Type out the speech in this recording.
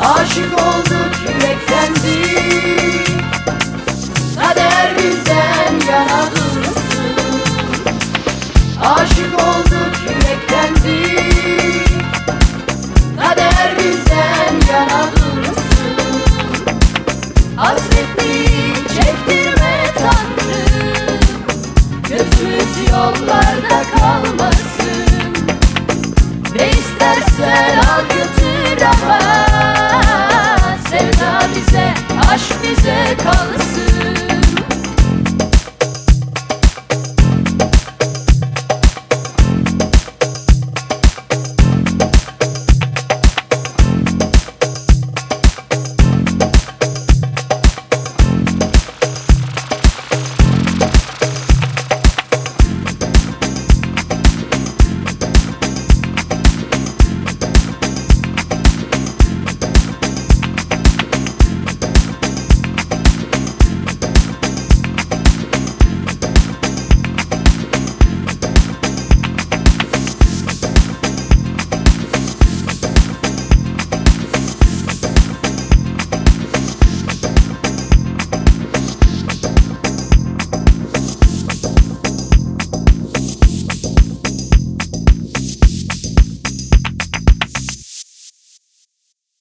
Aşık olduk yürektendik Kader bizden yana aşk bize kalsın